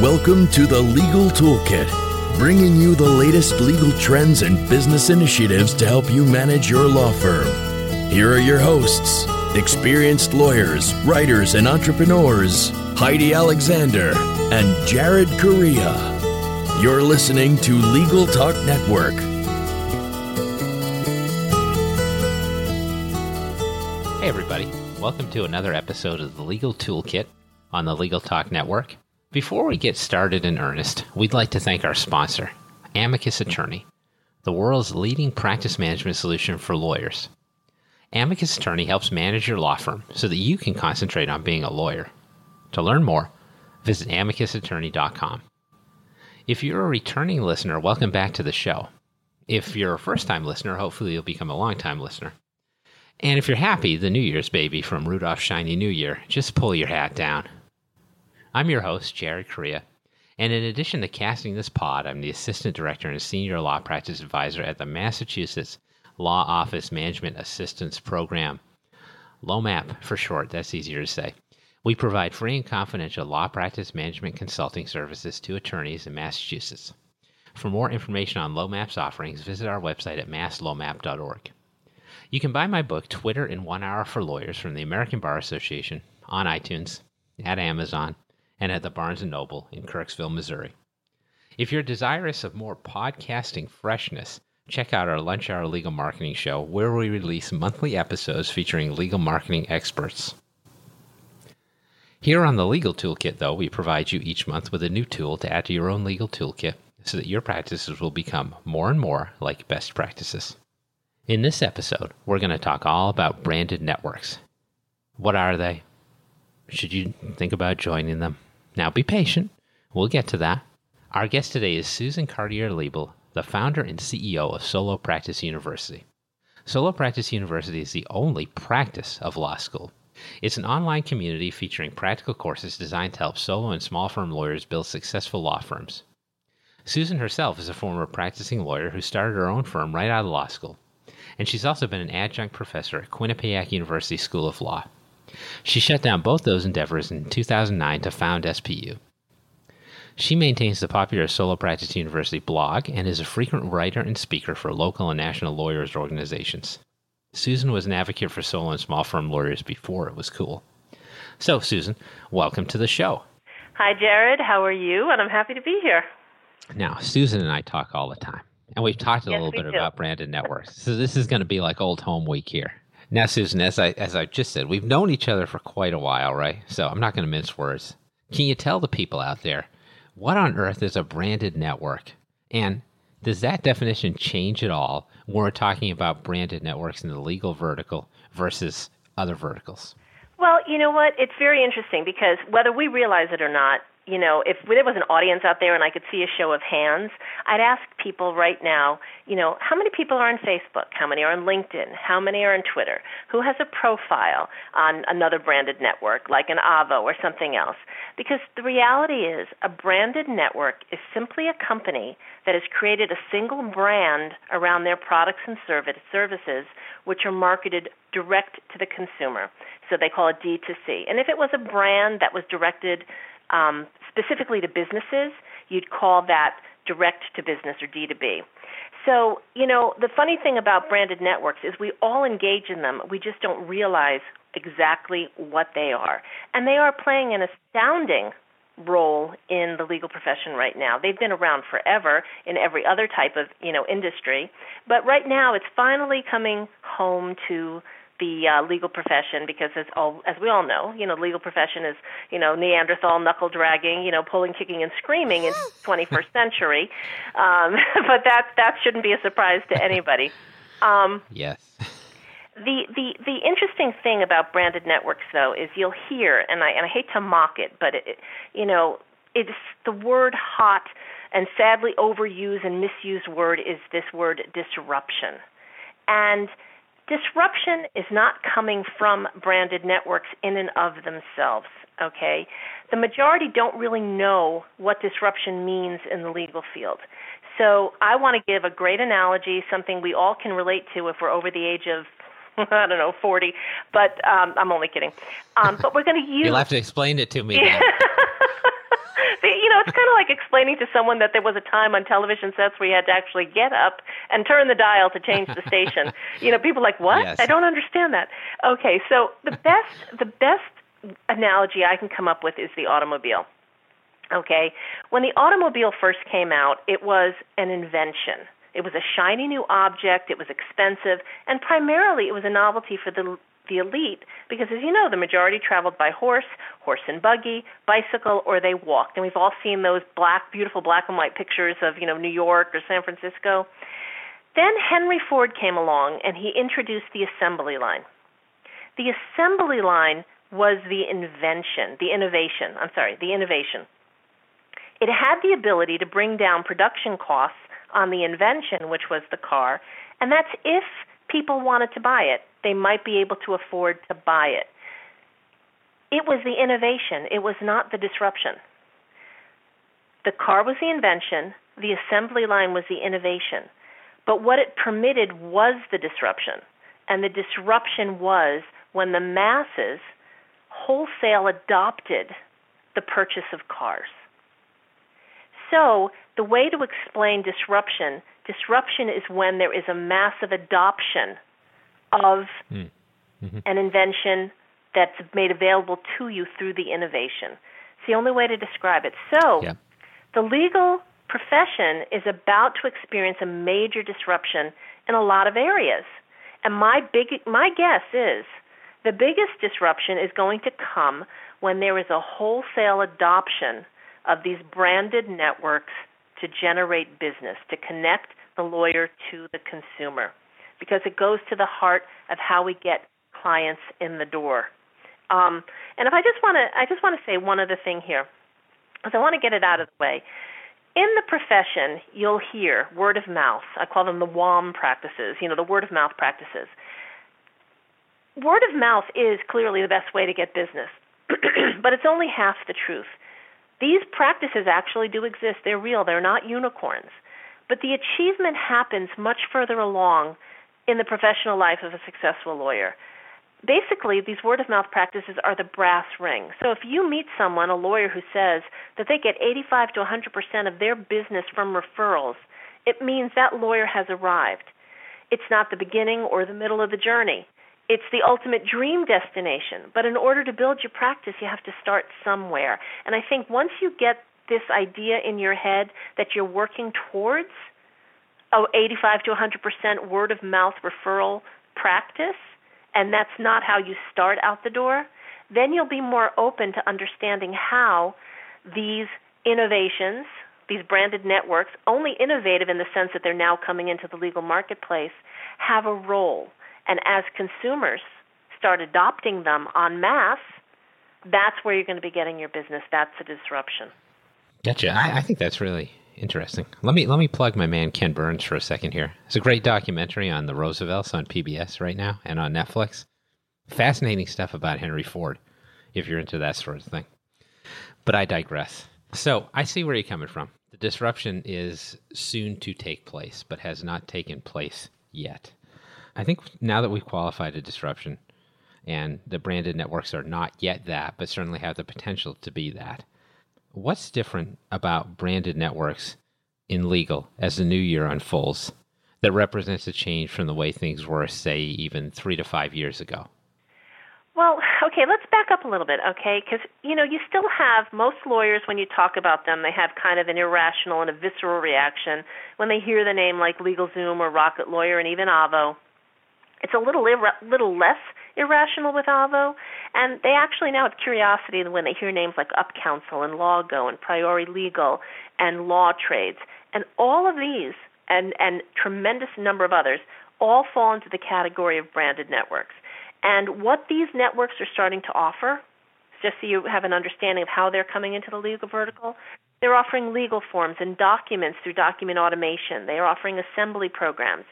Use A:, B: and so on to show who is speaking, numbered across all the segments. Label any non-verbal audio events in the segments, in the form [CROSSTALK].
A: Welcome to the Legal Toolkit, bringing you the latest legal trends and business initiatives to help you manage your law firm. Here are your hosts, experienced lawyers, writers, and entrepreneurs, Heidi Alexander and Jared Correia. You're listening to Legal Talk Network.
B: Hey, everybody. Welcome to another episode of the Legal Toolkit on the Legal Talk Network. Before we get started in earnest, we'd like to thank our sponsor, Amicus Attorney, the world's leading practice management solution for lawyers. Amicus Attorney helps manage your law firm so that you can concentrate on being a lawyer. To learn more, visit amicusattorney.com. If you're a returning listener, welcome back to the show. If you're a first time listener, hopefully you'll become a long time listener. And if you're happy, the New Year's baby from Rudolph's Shiny New Year, just pull your hat down. I'm your host, Jared Correia, and in addition to casting this pod, I'm the Assistant Director and Senior Law Practice Advisor at the Massachusetts Law Office Management Assistance Program. LOMAP for short, that's easier to say. We provide free and confidential law practice management consulting services to attorneys in Massachusetts. For more information on LOMAP's offerings, visit our website at masslomap.org. You can buy my book, Twitter in One Hour for Lawyers, from the American Bar Association on iTunes, at Amazon, and at the Barnes & Noble in Kirksville, Missouri. If you're desirous of more podcasting freshness, check out our Lunch Hour Legal Marketing Show, where we release monthly episodes featuring legal marketing experts. Here on the Legal Toolkit, though, we provide you each month with a new tool to add to your own legal toolkit so that your practices will become more and more like best practices. In this episode, we're going to talk all about branded networks. What are they? Should you think about joining them? Now be patient. We'll get to that. Our guest today is Susan Cartier Liebel, the founder and CEO of Solo Practice University. Solo Practice University is the only practice of law school. It's an online community featuring practical courses designed to help solo and small firm lawyers build successful law firms. Susan herself is a former practicing lawyer who started her own firm right out of law school, and she's also been an adjunct professor at Quinnipiac University School of Law. She shut down both those endeavors in 2009 to found SPU. She maintains the popular Solo Practice University blog and is a frequent writer and speaker for local and national lawyers organizations. Susan was an advocate for solo and small firm lawyers before it was cool. So, Susan, welcome to the show.
C: Hi, Jared. How are you? And I'm happy to be here.
B: Now, Susan and I talk all the time, and we've talked a
C: Yes,
B: little bit
C: do.
B: about branded networks. so this is going to be like old home week here. Now, Susan, as I as I just said, we've known each other for quite a while, right? So I'm not going to mince words. Can you tell the people out there what on earth is a branded network, and does that definition change at all when we're talking about branded networks in the legal vertical versus other verticals?
C: Well, you know what? It's very interesting because whether we realize it or not, you know, if there was an audience out there and I could see a show of hands, I'd ask people right now, you know, how many people are on Facebook? How many are on LinkedIn? How many are on Twitter? Who has a profile on another branded network like an Avvo or something else? Because the reality is, a branded network is simply a company that has created a single brand around their products and service, services, which are marketed direct to the consumer. So they call it D2C. And if it was a brand that was directed um, specifically to businesses, you'd call that direct to business or D2B. So, you know, the funny thing about branded networks is we all engage in them. We just don't realize exactly what they are. And they are playing an astounding role in the legal profession right now. They've been around forever in every other type of, you know, industry, but right now it's finally coming home to the uh, legal profession because as all as we all know, you know, the legal profession is, you know, Neanderthal knuckle dragging, you know, pulling, kicking, and screaming in [LAUGHS] 21st century. Um, [LAUGHS] but that that shouldn't be a surprise to anybody. Um,
B: Yes.
C: the, the the interesting thing about branded networks, though, is you'll hear, and I and I hate to mock it, but it, you know, it's the word hot and sadly overused and misused word is this word disruption, and disruption is not coming from branded networks in and of themselves. Okay, the majority don't really know what disruption means in the legal field. So I want to give a great analogy, something we all can relate to if we're over the age of [LAUGHS] I don't know, 40, but um, I'm only kidding. Um, but we're going to use.
B: You'll have to explain it to me. [LAUGHS] Then.
C: you know, it's kind of like explaining to someone that there was a time on television sets where you had to actually get up and turn the dial to change the station. [LAUGHS] you know, people are like, "What?
B: Yes.
C: I don't understand that." Okay, so the best the best analogy I can come up with is the automobile. Okay, when the automobile first came out, it was an invention. It was a shiny new object. It was expensive, and primarily it was a novelty for the the elite because, as you know, the majority traveled by horse, horse and buggy, bicycle, or they walked. And we've all seen those black, beautiful black and white pictures of you know New York or San Francisco. Then Henry Ford came along and he introduced the assembly line. The assembly line was the invention, the innovation. I'm sorry, the innovation. It had the ability to bring down production costs on the invention, which was the car, and that's if people wanted to buy it. They might be able to afford to buy it. It was the innovation, it was not the disruption. The car was the invention, the assembly line was the innovation. But what it permitted was the disruption. And the disruption was when the masses wholesale adopted the purchase of cars. So, the way to explain disruption disruption is when there is a massive adoption of mm. mm-hmm. an invention that's made available to you through the innovation. It's the only way to describe it. So, yeah. the legal profession is about to experience a major disruption in a lot of areas. And my big my guess is the biggest disruption is going to come when there is a wholesale adoption of these branded networks to generate business, to connect the lawyer to the consumer, because it goes to the heart of how we get clients in the door. Um, and if I just want to, I just want to say one other thing here, because I want to get it out of the way. In the profession, you'll hear word of mouth. I call them the WOM practices, you know, the word of mouth practices. Word of mouth is clearly the best way to get business, [CLEARS THROAT] but it's only half the truth. These practices actually do exist. They're real. They're not unicorns. But the achievement happens much further along in the professional life of a successful lawyer. Basically, these word of mouth practices are the brass ring. So if you meet someone, a lawyer who says that they get 85 to 100% of their business from referrals, it means that lawyer has arrived. It's not the beginning or the middle of the journey. It's the ultimate dream destination. But in order to build your practice, you have to start somewhere. And I think once you get this idea in your head that you're working towards oh, 85 to 100% word of mouth referral practice, and that's not how you start out the door, then you'll be more open to understanding how these innovations, these branded networks, only innovative in the sense that they're now coming into the legal marketplace, have a role. And as consumers start adopting them en masse, that's where you're going to be getting your business. That's a disruption.
B: Gotcha. I, I think that's really interesting. Let me let me plug my man Ken Burns for a second here. It's a great documentary on the Roosevelts on PBS right now and on Netflix. Fascinating stuff about Henry Ford, if you're into that sort of thing. But I digress. So I see where you're coming from. The disruption is soon to take place, but has not taken place yet. I think now that we've qualified a disruption, and the branded networks are not yet that, but certainly have the potential to be that. What's different about branded networks in legal as the new year unfolds that represents a change from the way things were, say, even three to five years ago?
C: Well, okay, let's back up a little bit, okay? Because, you know, you still have most lawyers, when you talk about them, they have kind of an irrational and a visceral reaction when they hear the name like LegalZoom or Rocket Lawyer and even Avvo. It's a little little less irrational with Avvo, and they actually now have curiosity when they hear names like Up UpCounsel and LawGo and Priori Legal and Law Trades, and all of these and and tremendous number of others all fall into the category of branded networks. And what these networks are starting to offer, just so you have an understanding of how they're coming into the legal vertical, they're offering legal forms and documents through document automation. They are offering assembly programs.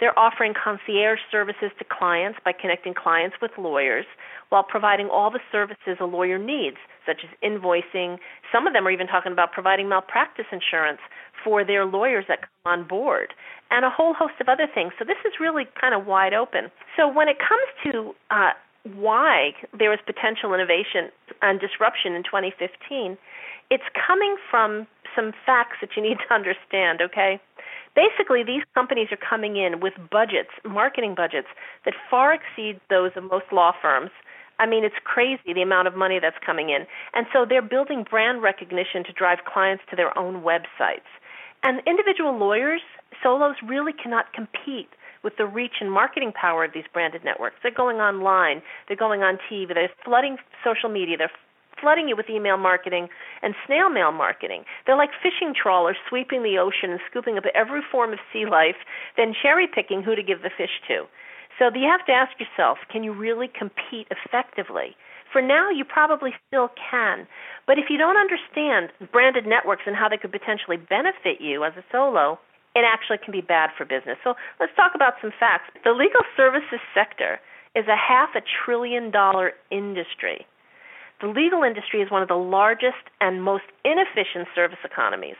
C: They're offering concierge services to clients by connecting clients with lawyers while providing all the services a lawyer needs, such as invoicing. Some of them are even talking about providing malpractice insurance for their lawyers that come on board, and a whole host of other things. So this is really kind of wide open. So when it comes to uh, why there was potential innovation and disruption in 2015, it's coming from some facts that you need to understand, okay? Basically, these companies are coming in with budgets, marketing budgets, that far exceed those of most law firms. I mean, it's crazy the amount of money that's coming in. And so they're building brand recognition to drive clients to their own websites. And individual lawyers, solos, really cannot compete with the reach and marketing power of these branded networks. They're going online, they're going on TV, they're flooding social media, they're flooding you with email marketing and snail mail marketing. They're like fishing trawlers sweeping the ocean and scooping up every form of sea life, then cherry picking who to give the fish to. So you have to ask yourself, can you really compete effectively? For now, you probably still can. But if you don't understand branded networks and how they could potentially benefit you as a solo, it actually can be bad for business. So let's talk about some facts. The legal services sector is a half a trillion dollar industry. The legal industry is one of the largest and most inefficient service economies.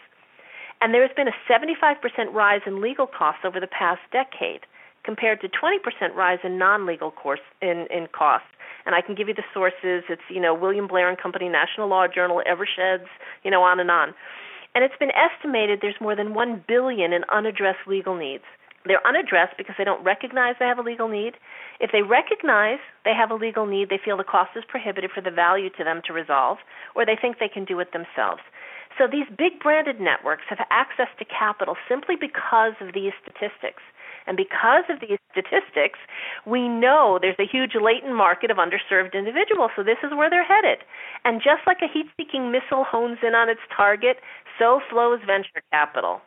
C: And there has been a 75% rise in legal costs over the past decade compared to 20% rise in non-legal course in, in costs. And I can give you the sources. It's, you know, William Blair and Company, National Law Journal, Eversheds, you know, on and on. And it's been estimated there's more than 1 billion in unaddressed legal needs. They're unaddressed because they don't recognize they have a legal need. If they recognize they have a legal need, they feel the cost is prohibitive for the value to them to resolve, or they think they can do it themselves. So these big branded networks have access to capital simply because of these statistics. And because of these statistics, we know there's a huge latent market of underserved individuals. So this is where they're headed. And just like a heat seeking missile hones in on its target, so flows venture capital.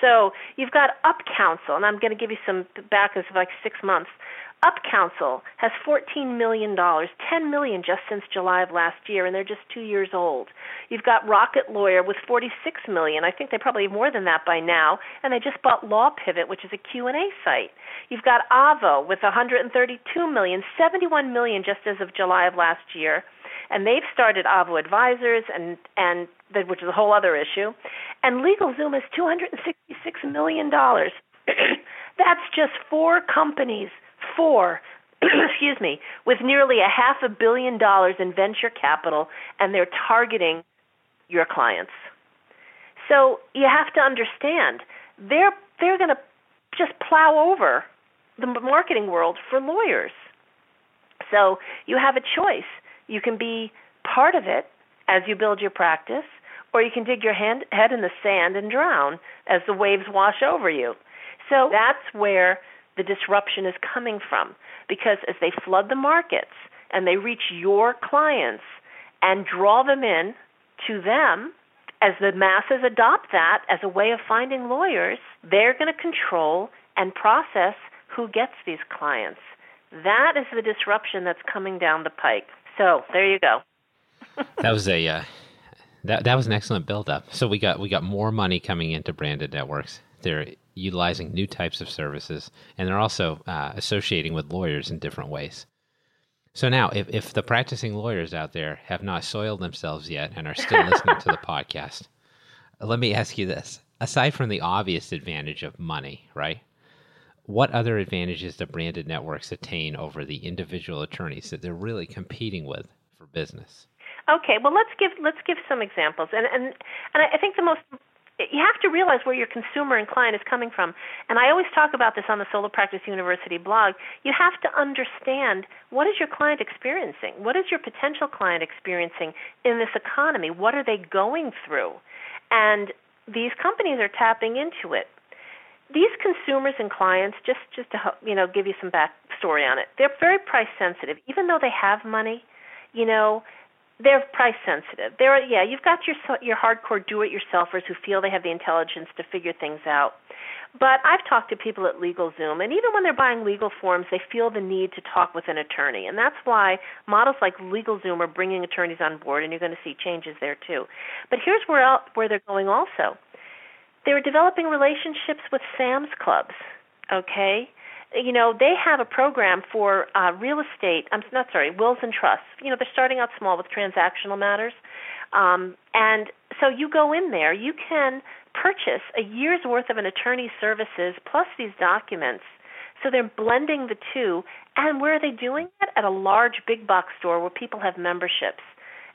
C: So you've got Up council, and I'm going to give you some back as of like six months. Up Counsel has $14 million, 10 million just since July of last year, and they're just two years old. You've got Rocket Lawyer with 46 million. I think they probably have more than that by now, and they just bought Law Pivot, which is a Q&A site. You've got Avvo with $132 million, $71 million just as of July of last year, and they've started Avvo Advisors, and and which is a whole other issue, and LegalZoom is $266 million. [CLEARS THROAT] That's just four companies four [CLEARS THROAT] excuse me, with nearly a half a billion dollars in venture capital, and they're targeting your clients. So you have to understand they're they're going to just plow over the marketing world for lawyers. So you have a choice. You can be part of it as you build your practice, or you can dig your hand, head in the sand and drown as the waves wash over you. So that's where the disruption is coming from. Because as they flood the markets and they reach your clients and draw them in to them, as the masses adopt that as a way of finding lawyers, they're going to control and process who gets these clients. That is the disruption that's coming down the pike. So there you go. [LAUGHS]
B: that was a uh, that that was an excellent build up. So we got we got more money coming into branded networks. They're utilizing new types of services, and they're also uh, associating with lawyers in different ways. So now, if, if the practicing lawyers out there have not soiled themselves yet and are still listening to the [LAUGHS] podcast, let me ask you this. Aside from the obvious advantage of money, right? What other advantages do branded networks attain over the individual attorneys that they're really competing with for business?
C: Okay, well let's give let's give some examples, and and and I think the most you have to realize where your consumer and client is coming from. And I always talk about this on the Solo Practice University blog. You have to understand what is your client experiencing? What is your potential client experiencing in this economy? What are they going through? And these companies are tapping into it. These consumers and clients, just just to you know give you some backstory on it, they're very price sensitive. Even though they have money, you know, they're price sensitive. They're yeah, you've got your your hardcore do-it-yourselfers who feel they have the intelligence to figure things out. But I've talked to people at LegalZoom, and even when they're buying legal forms, they feel the need to talk with an attorney, and that's why models like LegalZoom are bringing attorneys on board, and you're going to see changes there too. But here's where where they're going also. They're developing relationships with Sam's clubs. Okay, you know they have a program for uh, real estate. I'm not sorry, wills and trusts. You know they're starting out small with transactional matters, um, and so you go in there. You can purchase a year's worth of an attorney's services plus these documents. So they're blending the two. And where are they doing it? At a large big box store where people have memberships.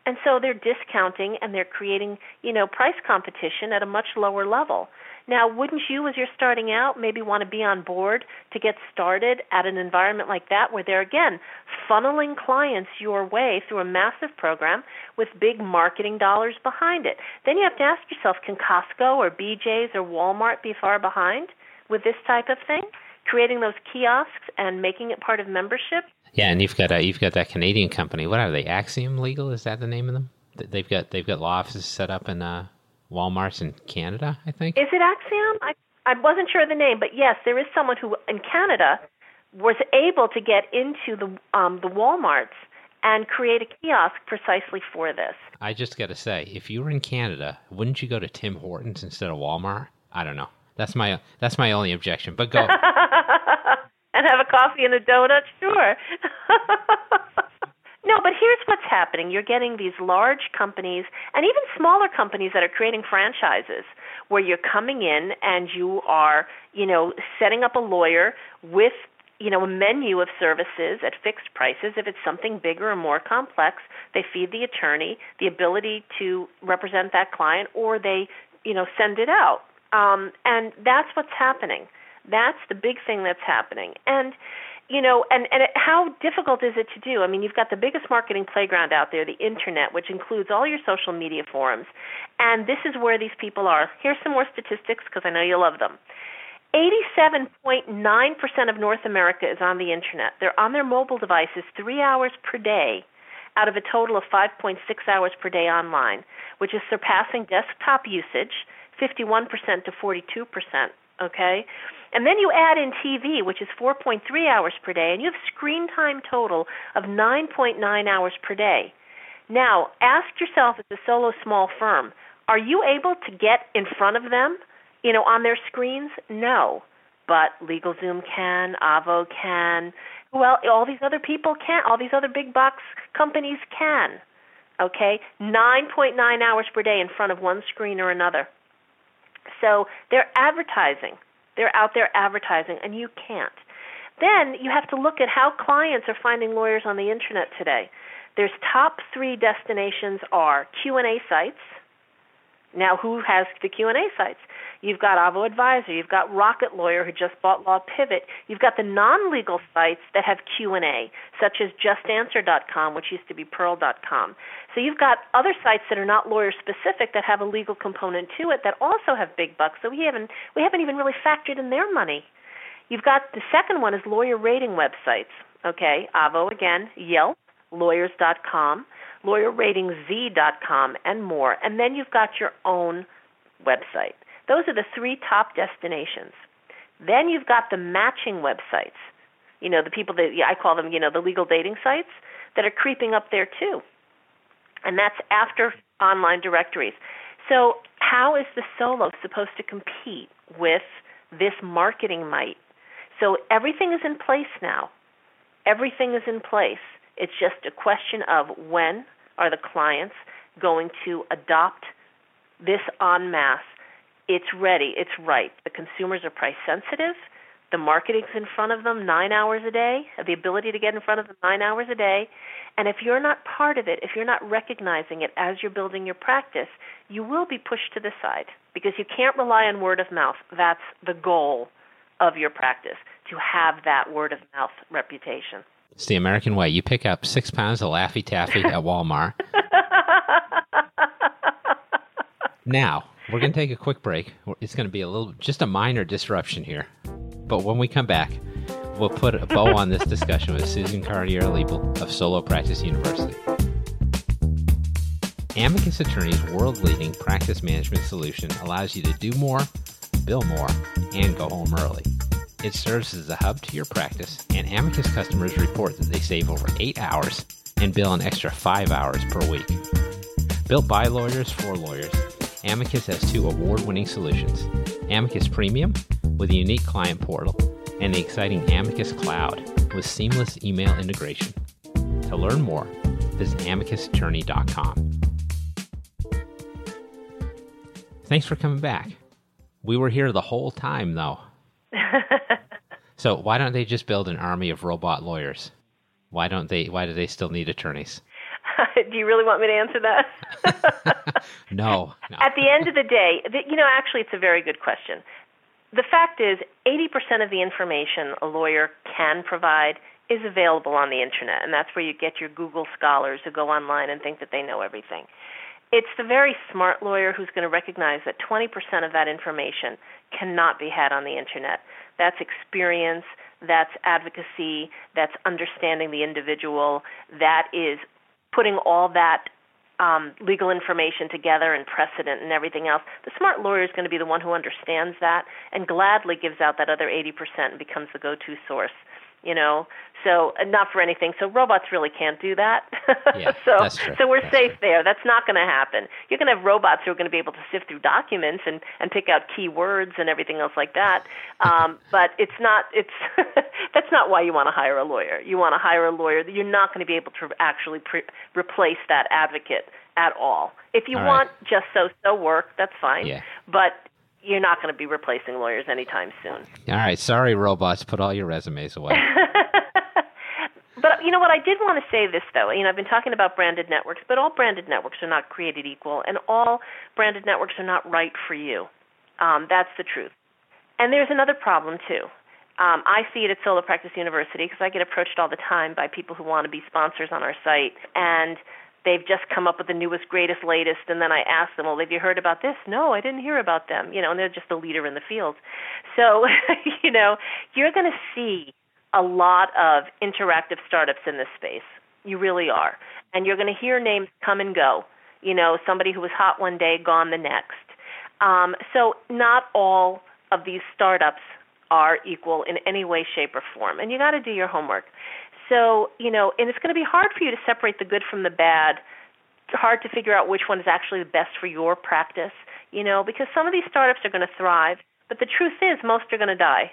C: And so they're discounting and they're creating, you know, price competition at a much lower level. Now, wouldn't you, as you're starting out, maybe want to be on board to get started at an environment like that where they're, again, funneling clients your way through a massive program with big marketing dollars behind it? Then you have to ask yourself can Costco or BJ's or Walmart be far behind with this type of thing? Creating those kiosks and making it part of membership?
B: Yeah, and you've got a, you've got that Canadian company. What are they? Axiom Legal is that the name of them? They've got they've got law offices set up in uh, Walmart's in Canada, I think.
C: Is it Axiom? I I wasn't sure of the name, but yes, there is someone who in Canada was able to get into the um, the WalMarts and create a kiosk precisely for this.
B: I just got to say, if you were in Canada, wouldn't you go to Tim Hortons instead of Walmart? I don't know. That's my that's my only objection. But go [LAUGHS]
C: and have a coffee and a donut. Sure. [LAUGHS] No, but here's what's happening. You're getting these large companies and even smaller companies that are creating franchises where you're coming in and you are, you know, setting up a lawyer with, you know, a menu of services at fixed prices. If it's something bigger or more complex, they feed the attorney the ability to represent that client or they, you know, send it out. Um, and that's what's happening. That's the big thing that's happening. And you know, and and it, how difficult is it to do? I mean, you've got the biggest marketing playground out there, the internet, which includes all your social media forums, and this is where these people are. Here's some more statistics because I know you love them. 87.9% of North America is on the internet. They're on their mobile devices 3 hours per day out of a total of 5.6 hours per day online, which is surpassing desktop usage 51% to 42%, okay? And then you add in TV, which is 4.3 hours per day, and you have screen time total of 9.9 hours per day. Now, ask yourself as a solo small firm, are you able to get in front of them, you know, on their screens? No. But LegalZoom can, Avvo can, well, all these other people can, all these other big box companies can. Okay? 9.9 hours per day in front of one screen or another. So they're advertising. They're out there advertising, and you can't. Then you have to look at how clients are finding lawyers on the internet today. There's top three destinations are Q&A sites. Now, who has the Q&A sites? You've got Avvo Advisor. You've got Rocket Lawyer, who just bought Law Pivot. You've got the non-legal sites that have Q&A, such as JustAnswer.com, which used to be Pearl.com. So you've got other sites that are not lawyer specific that have a legal component to it that also have big bucks. So we haven't we haven't even really factored in their money. You've got the second one is lawyer rating websites. Okay, Avvo again, Yelp, lawyers.com, lawyerratingz.com, and more. And then you've got your own website. Those are the three top destinations. Then you've got the matching websites. You know, the people that I call them, you know, the legal dating sites that are creeping up there too. And that's after online directories. So, how is the solo supposed to compete with this marketing might? So, everything is in place now. Everything is in place. It's just a question of when are the clients going to adopt this en masse it's ready, it's right. The consumers are price sensitive. The marketing's in front of them nine hours a day, the ability to get in front of them nine hours a day. And if you're not part of it, if you're not recognizing it as you're building your practice, you will be pushed to the side because you can't rely on word of mouth. That's the goal of your practice, to have that word of mouth reputation.
B: It's the American way. You pick up six pounds of Laffy Taffy at Walmart. [LAUGHS] now, we're going to take a quick break. It's going to be a little, just a minor disruption here. But when we come back, we'll put a bow on this discussion with Susan Cartier Liebel of Solo Practice University. Amicus Attorney's world leading practice management solution allows you to do more, bill more, and go home early. It serves as a hub to your practice, and Amicus customers report that they save over eight hours and bill an extra five hours per week. Built by lawyers for lawyers, Amicus has two award winning solutions Amicus Premium with a unique client portal, and the exciting Amicus Cloud with seamless email integration. To learn more, visit amicusattorney.com. Thanks for coming back. We were here the whole time, though. [LAUGHS] so why don't they just build an army of robot lawyers? Why don't they? Why do they still need attorneys? [LAUGHS]
C: Do you really want me to answer
B: that? [LAUGHS] no, [LAUGHS] no.
C: At the end of the day, you know, actually, it's a very good question. The fact is, 80% of the information a lawyer can provide is available on the internet, and that's where you get your Google scholars who go online and think that they know everything. It's the very smart lawyer who's going to recognize that 20% of that information cannot be had on the internet. That's experience, that's advocacy, that's understanding the individual, that is putting all that um, legal information together and precedent and everything else. The smart lawyer is going to be the one who understands that and gladly gives out that other 80% and becomes the go to source you know? So not for anything. So robots really can't do that. [LAUGHS]
B: Yeah,
C: so so we're
B: that's
C: safe
B: true.
C: there. That's not going to happen. You're going to have robots who are going to be able to sift through documents and and pick out key words and everything else like that. Um [LAUGHS] but it's not it's [LAUGHS] that's not why you want to hire a lawyer. You want to hire a lawyer that you're not going to be able to actually pre- replace that advocate at all. If you
B: all
C: want
B: right.
C: just so so work that's fine.
B: Yeah.
C: but you're not going to be replacing lawyers anytime soon.
B: All right, sorry, robots. Put all your resumes away. [LAUGHS]
C: but you know what? I did want to say this though. You know, I've been talking about branded networks, but all branded networks are not created equal, and all branded networks are not right for you. Um, that's the truth. And there's another problem too. Um, I see it at Solo Practice University because I get approached all the time by people who want to be sponsors on our site, and they've just come up with the newest, greatest, latest, and then I ask them, "Well, have you heard about this?" No, I didn't hear about them. You know, and they're just the leader in the field. So, [LAUGHS] you know, you're going to see a lot of interactive startups in this space. You really are, and you're going to hear names come and go. You know, somebody who was hot one day, gone the next. Um, so, not all of these startups are equal in any way, shape, or form, and you got to do your homework. So, you know, and it's going to be hard for you to separate the good from the bad. It's hard to figure out which one is actually the best for your practice, you know, because some of these startups are going to thrive, but the truth is most are going to die.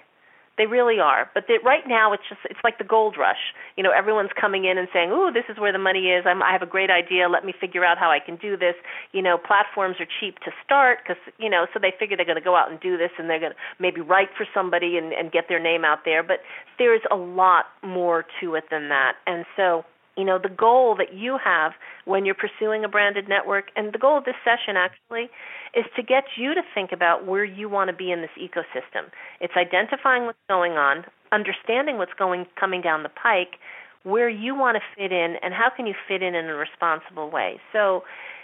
C: They really are. But the, right now, it's just it's like the gold rush. You know, everyone's coming in and saying, "Ooh, this is where the money is. I'm, I have a great idea. Let me figure out how I can do this." You know, platforms are cheap to start because you know, so they figure they're going to go out and do this, and they're going to maybe write for somebody and, and get their name out there. But there's a lot more to it than that, and so you know the goal that you have when you're pursuing a branded network. And the goal of this session actually is to get you to think about where you want to be in this ecosystem. It's identifying what's going on understanding what's going coming down the pike where you want to fit in and how can you fit in in a responsible way. So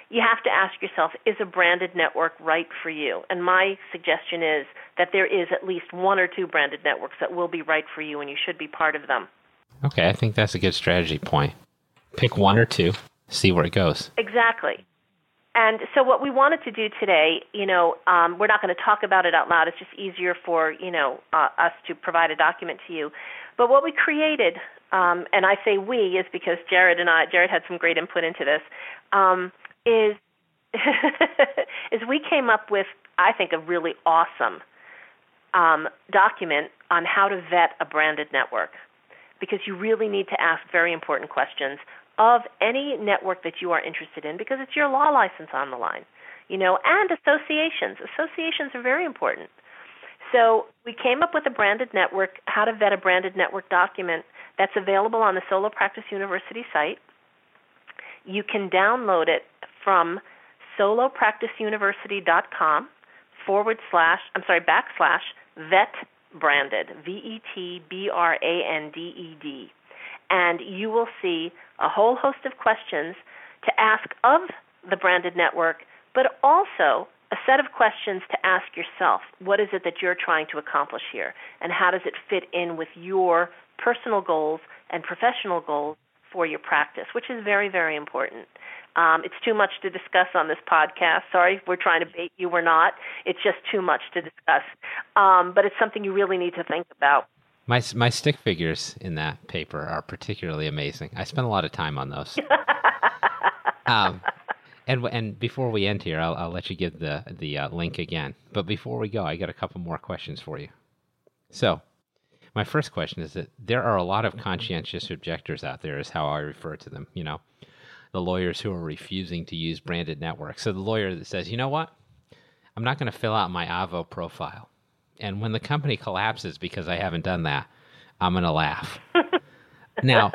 C: you have to ask yourself is a branded network right for you? And my suggestion is that there is at least one or two branded networks that will be right for you and you should be part of them
B: Okay, I think that's a good strategy point. Pick one or two, see where it goes.
C: Exactly. And so, what we wanted to do today, you know, um, we're not going to talk about it out loud. It's just easier for you know uh, us to provide a document to you. But what we created, um, and I say we, is because Jared and I, Jared had some great input into this, um, is [LAUGHS] is we came up with, I think, a really awesome um, document on how to vet a branded network because you really need to ask very important questions of any network that you are interested in because it's your law license on the line. You know, and associations. Associations are very important. So we came up with a branded network, how to vet a branded network document that's available on the Solo Practice University site. You can download it from solopracticeuniversity.com forward slash, I'm sorry, backslash vet branded, V E T B R A N D E D. And you will see a whole host of questions to ask of the branded network, but also a set of questions to ask yourself. What is it that you're trying to accomplish here? And how does it fit in with your personal goals and professional goals for your practice, which is very, very important. Um, it's too much to discuss on this podcast. Sorry, we're trying to bait you. We're not. It's just too much to discuss. Um, but it's something you really need to think about.
B: My my stick figures in that paper are particularly amazing. I spent a lot of time on those. [LAUGHS] um, and and before we end here, I'll, I'll let you give the the uh, link again. But before we go, I got a couple more questions for you. So, my first question is that there are a lot of conscientious objectors out there, is how I refer to them. You know, the lawyers who are refusing to use branded networks. So the lawyer that says, you know what, I'm not going to fill out my Avvo profile, and when the company collapses because I haven't done that, I'm going to laugh. [LAUGHS] now,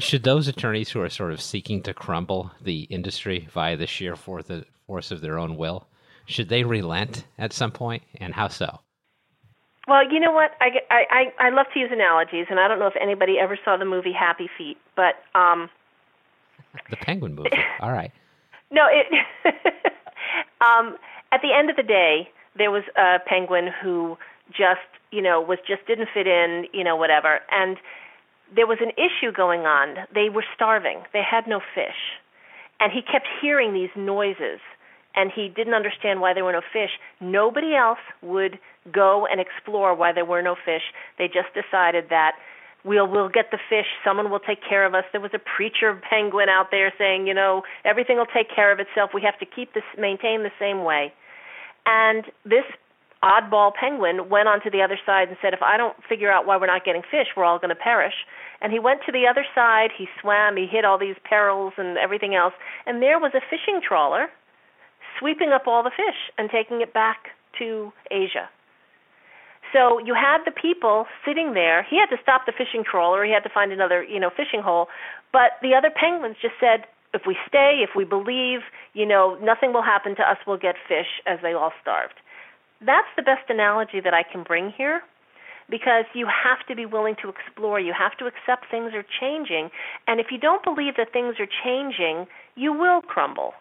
B: Should those attorneys who are sort of seeking to crumble the industry via the sheer force of their own will, should they relent at some point, and how so?
C: Well, you know what? I, I, I love to use analogies, and I don't know if anybody ever saw the movie Happy Feet, but um,
B: the Penguin movie. [LAUGHS] All right.
C: No, it. [LAUGHS] um, at the end of the day, there was a penguin who just, you know, was just didn't fit in, you know, whatever, and there was an issue going on. They were starving. They had no fish, and he kept hearing these noises and he didn't understand why there were no fish. Nobody else would go and explore why there were no fish. They just decided that we'll we'll get the fish. Someone will take care of us. There was a preacher penguin out there saying, you know, everything will take care of itself. We have to keep this maintain the same way. And this oddball penguin went on to the other side and said, if I don't figure out why we're not getting fish, we're all going to perish. And he went to the other side. He swam. He hit all these perils and everything else. And there was a fishing trawler sweeping up all the fish and taking it back to Asia. So you had the people sitting there. He had to stop the fishing trawler. He had to find another, you know, fishing hole. But the other penguins just said, if we stay, if we believe, you know, nothing will happen to us. We'll get fish as they all starved. That's the best analogy that I can bring here because you have to be willing to explore. You have to accept things are changing. And if you don't believe that things are changing, you will crumble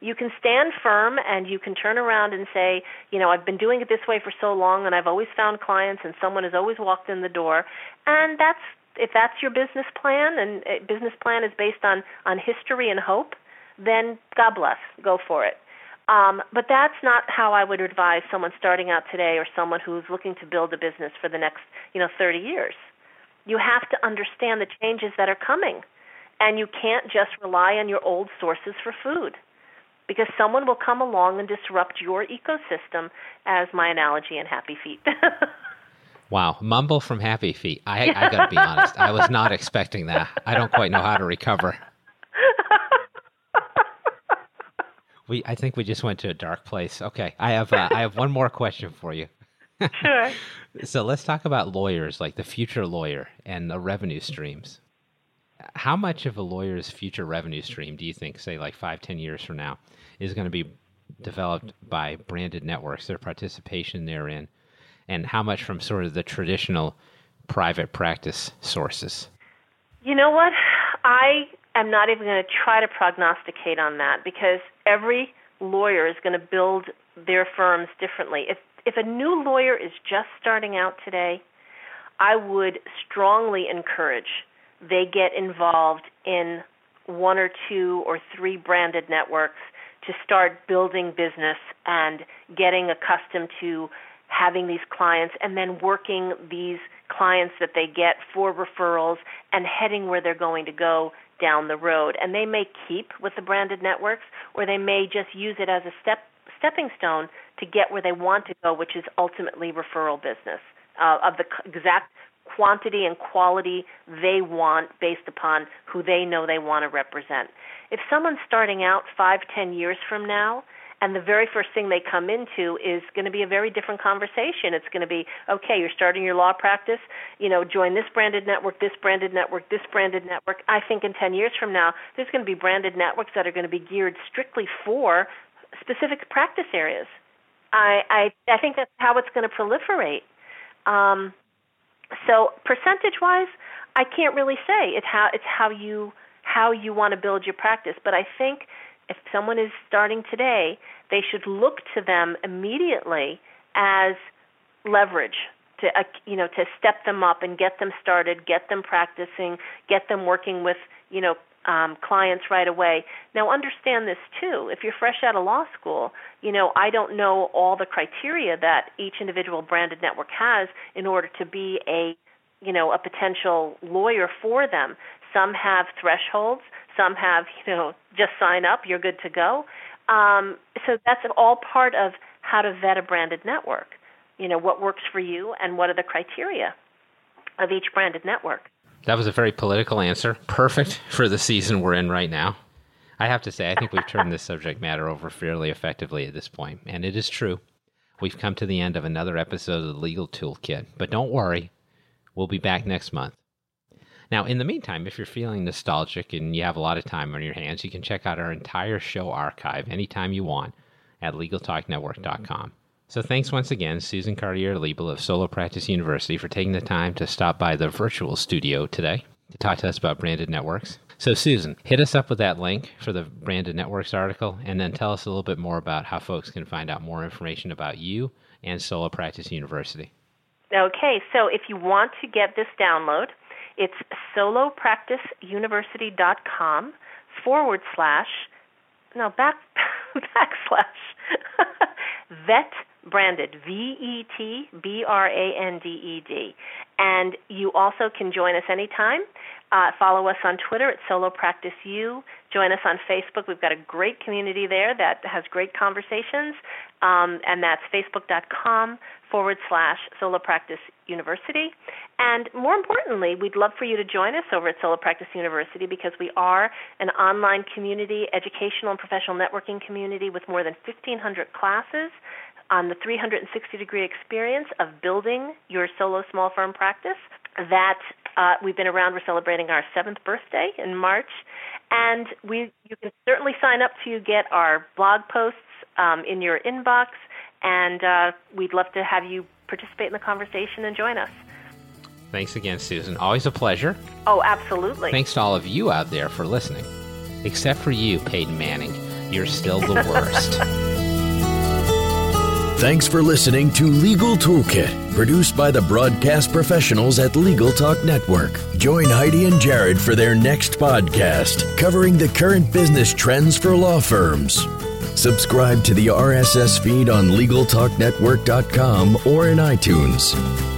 C: you can stand firm and you can turn around and say, you know, I've been doing it this way for so long and I've always found clients and someone has always walked in the door. And that's if that's your business plan and uh, business plan is based on on history and hope, then God bless, go for it. Um, but that's not how I would advise someone starting out today or someone who's looking to build a business for the next, you know, 30 years. You have to understand the changes that are coming, and you can't just rely on your old sources for food because someone will come along and disrupt your ecosystem, as my analogy in Happy Feet. [LAUGHS]
B: wow, mumble from Happy Feet. I, I got to be [LAUGHS] honest, I was not expecting that. I don't quite know how to recover. [LAUGHS] We, I think we just went to a dark place. Okay, I have, uh, I have one more question for you.
C: sure.
B: So let's talk about lawyers, like the future lawyer and the revenue streams how much of a lawyer's future revenue stream do you think, say, like five, ten years from now, is going to be developed by branded networks, their participation therein, and how much from sort of the traditional private practice sources?
C: You know what? I am not even going to try to prognosticate on that because every lawyer is going to build their firms differently. If if a new lawyer is just starting out today, I would strongly encourage they get involved in one or two or three branded networks to start building business and getting accustomed to having these clients and then working these clients that they get for referrals and heading where they're going to go down the road. And they may keep with the branded networks or they may just use it as a step stepping stone to get where they want to go, which is ultimately referral business uh, of the exact quantity and quality they want based upon who they know they want to represent. If someone's starting out five, ten years from now, and the very first thing they come into is going to be a very different conversation. It's going to be, okay, you're starting your law practice, you know, join this branded network, this branded network, this branded network. I think in 10 years from now, there's going to be branded networks that are going to be geared strictly for specific practice areas. I I, I think that's how it's going to proliferate. Um, so percentage wise, I can't really say. It's how it's how you how you want to build your practice. But I think if someone is starting today, they should look to them immediately as leverage to uh, you know to step them up and get them started, get them practicing, get them working with you know um, clients right away. Now, understand this too. If you're fresh out of law school, you know I don't know all the criteria that each individual branded network has in order to be a you know a potential lawyer for them. Some have thresholds. Some have you know just sign up, you're good to go. Um, so that's all part of how to vet a branded network. You know what works for you and what are the criteria of each branded network.
B: That was a very political answer. Perfect [LAUGHS] for the season we're in right now. I have to say, I think we've turned this subject matter over fairly effectively at this point, and it is true. We've come to the end of another episode of the Legal Toolkit, but don't worry, we'll be back next month. Now, in the meantime, if you're feeling nostalgic and you have a lot of time on your hands, you can check out our entire show archive anytime you want at LegalTalkNetwork.com. So thanks once again, Susan Cartier-Liebel of Solo Practice University, for taking the time to stop by the virtual studio today to talk to us about branded networks. So, Susan, hit us up with that link for the Branded Networks article, and then tell us a little bit more about how folks can find out more information about you and Solo Practice University.
C: Okay, so if you want to get this download, it's solopracticeuniversity.com forward slash, no, back, [LAUGHS] backslash, [LAUGHS] vet branded, V E T B R A N D E D. And you also can join us anytime. Uh, follow us on Twitter at Solo Practice U. Join us on Facebook. We've got a great community there that has great conversations, um, and that's facebook.com forward slash Solo Practice University. And more importantly, we'd love for you to join us over at Solo Practice University because we are an online community, educational and professional networking community with more than 1,500 classes on the 360 degree experience of building your solo small firm practice. That uh, we've been around. We're celebrating our seventh birthday in March, and we you can certainly sign up to get our blog posts um, in your inbox. And uh, we'd love to have you participate in the conversation and join us.
B: Thanks again, Susan. Always a pleasure.
C: Oh, absolutely.
B: Thanks to all of you out there for listening. Except for you, Peyton Manning. You're still the worst. [LAUGHS]
A: Thanks for listening to Legal Toolkit, produced by the broadcast professionals at Legal Talk Network. Join Heidi and Jared for their next podcast, covering the current business trends for law firms. Subscribe to the RSS feed on LegalTalkNetwork.com or in iTunes.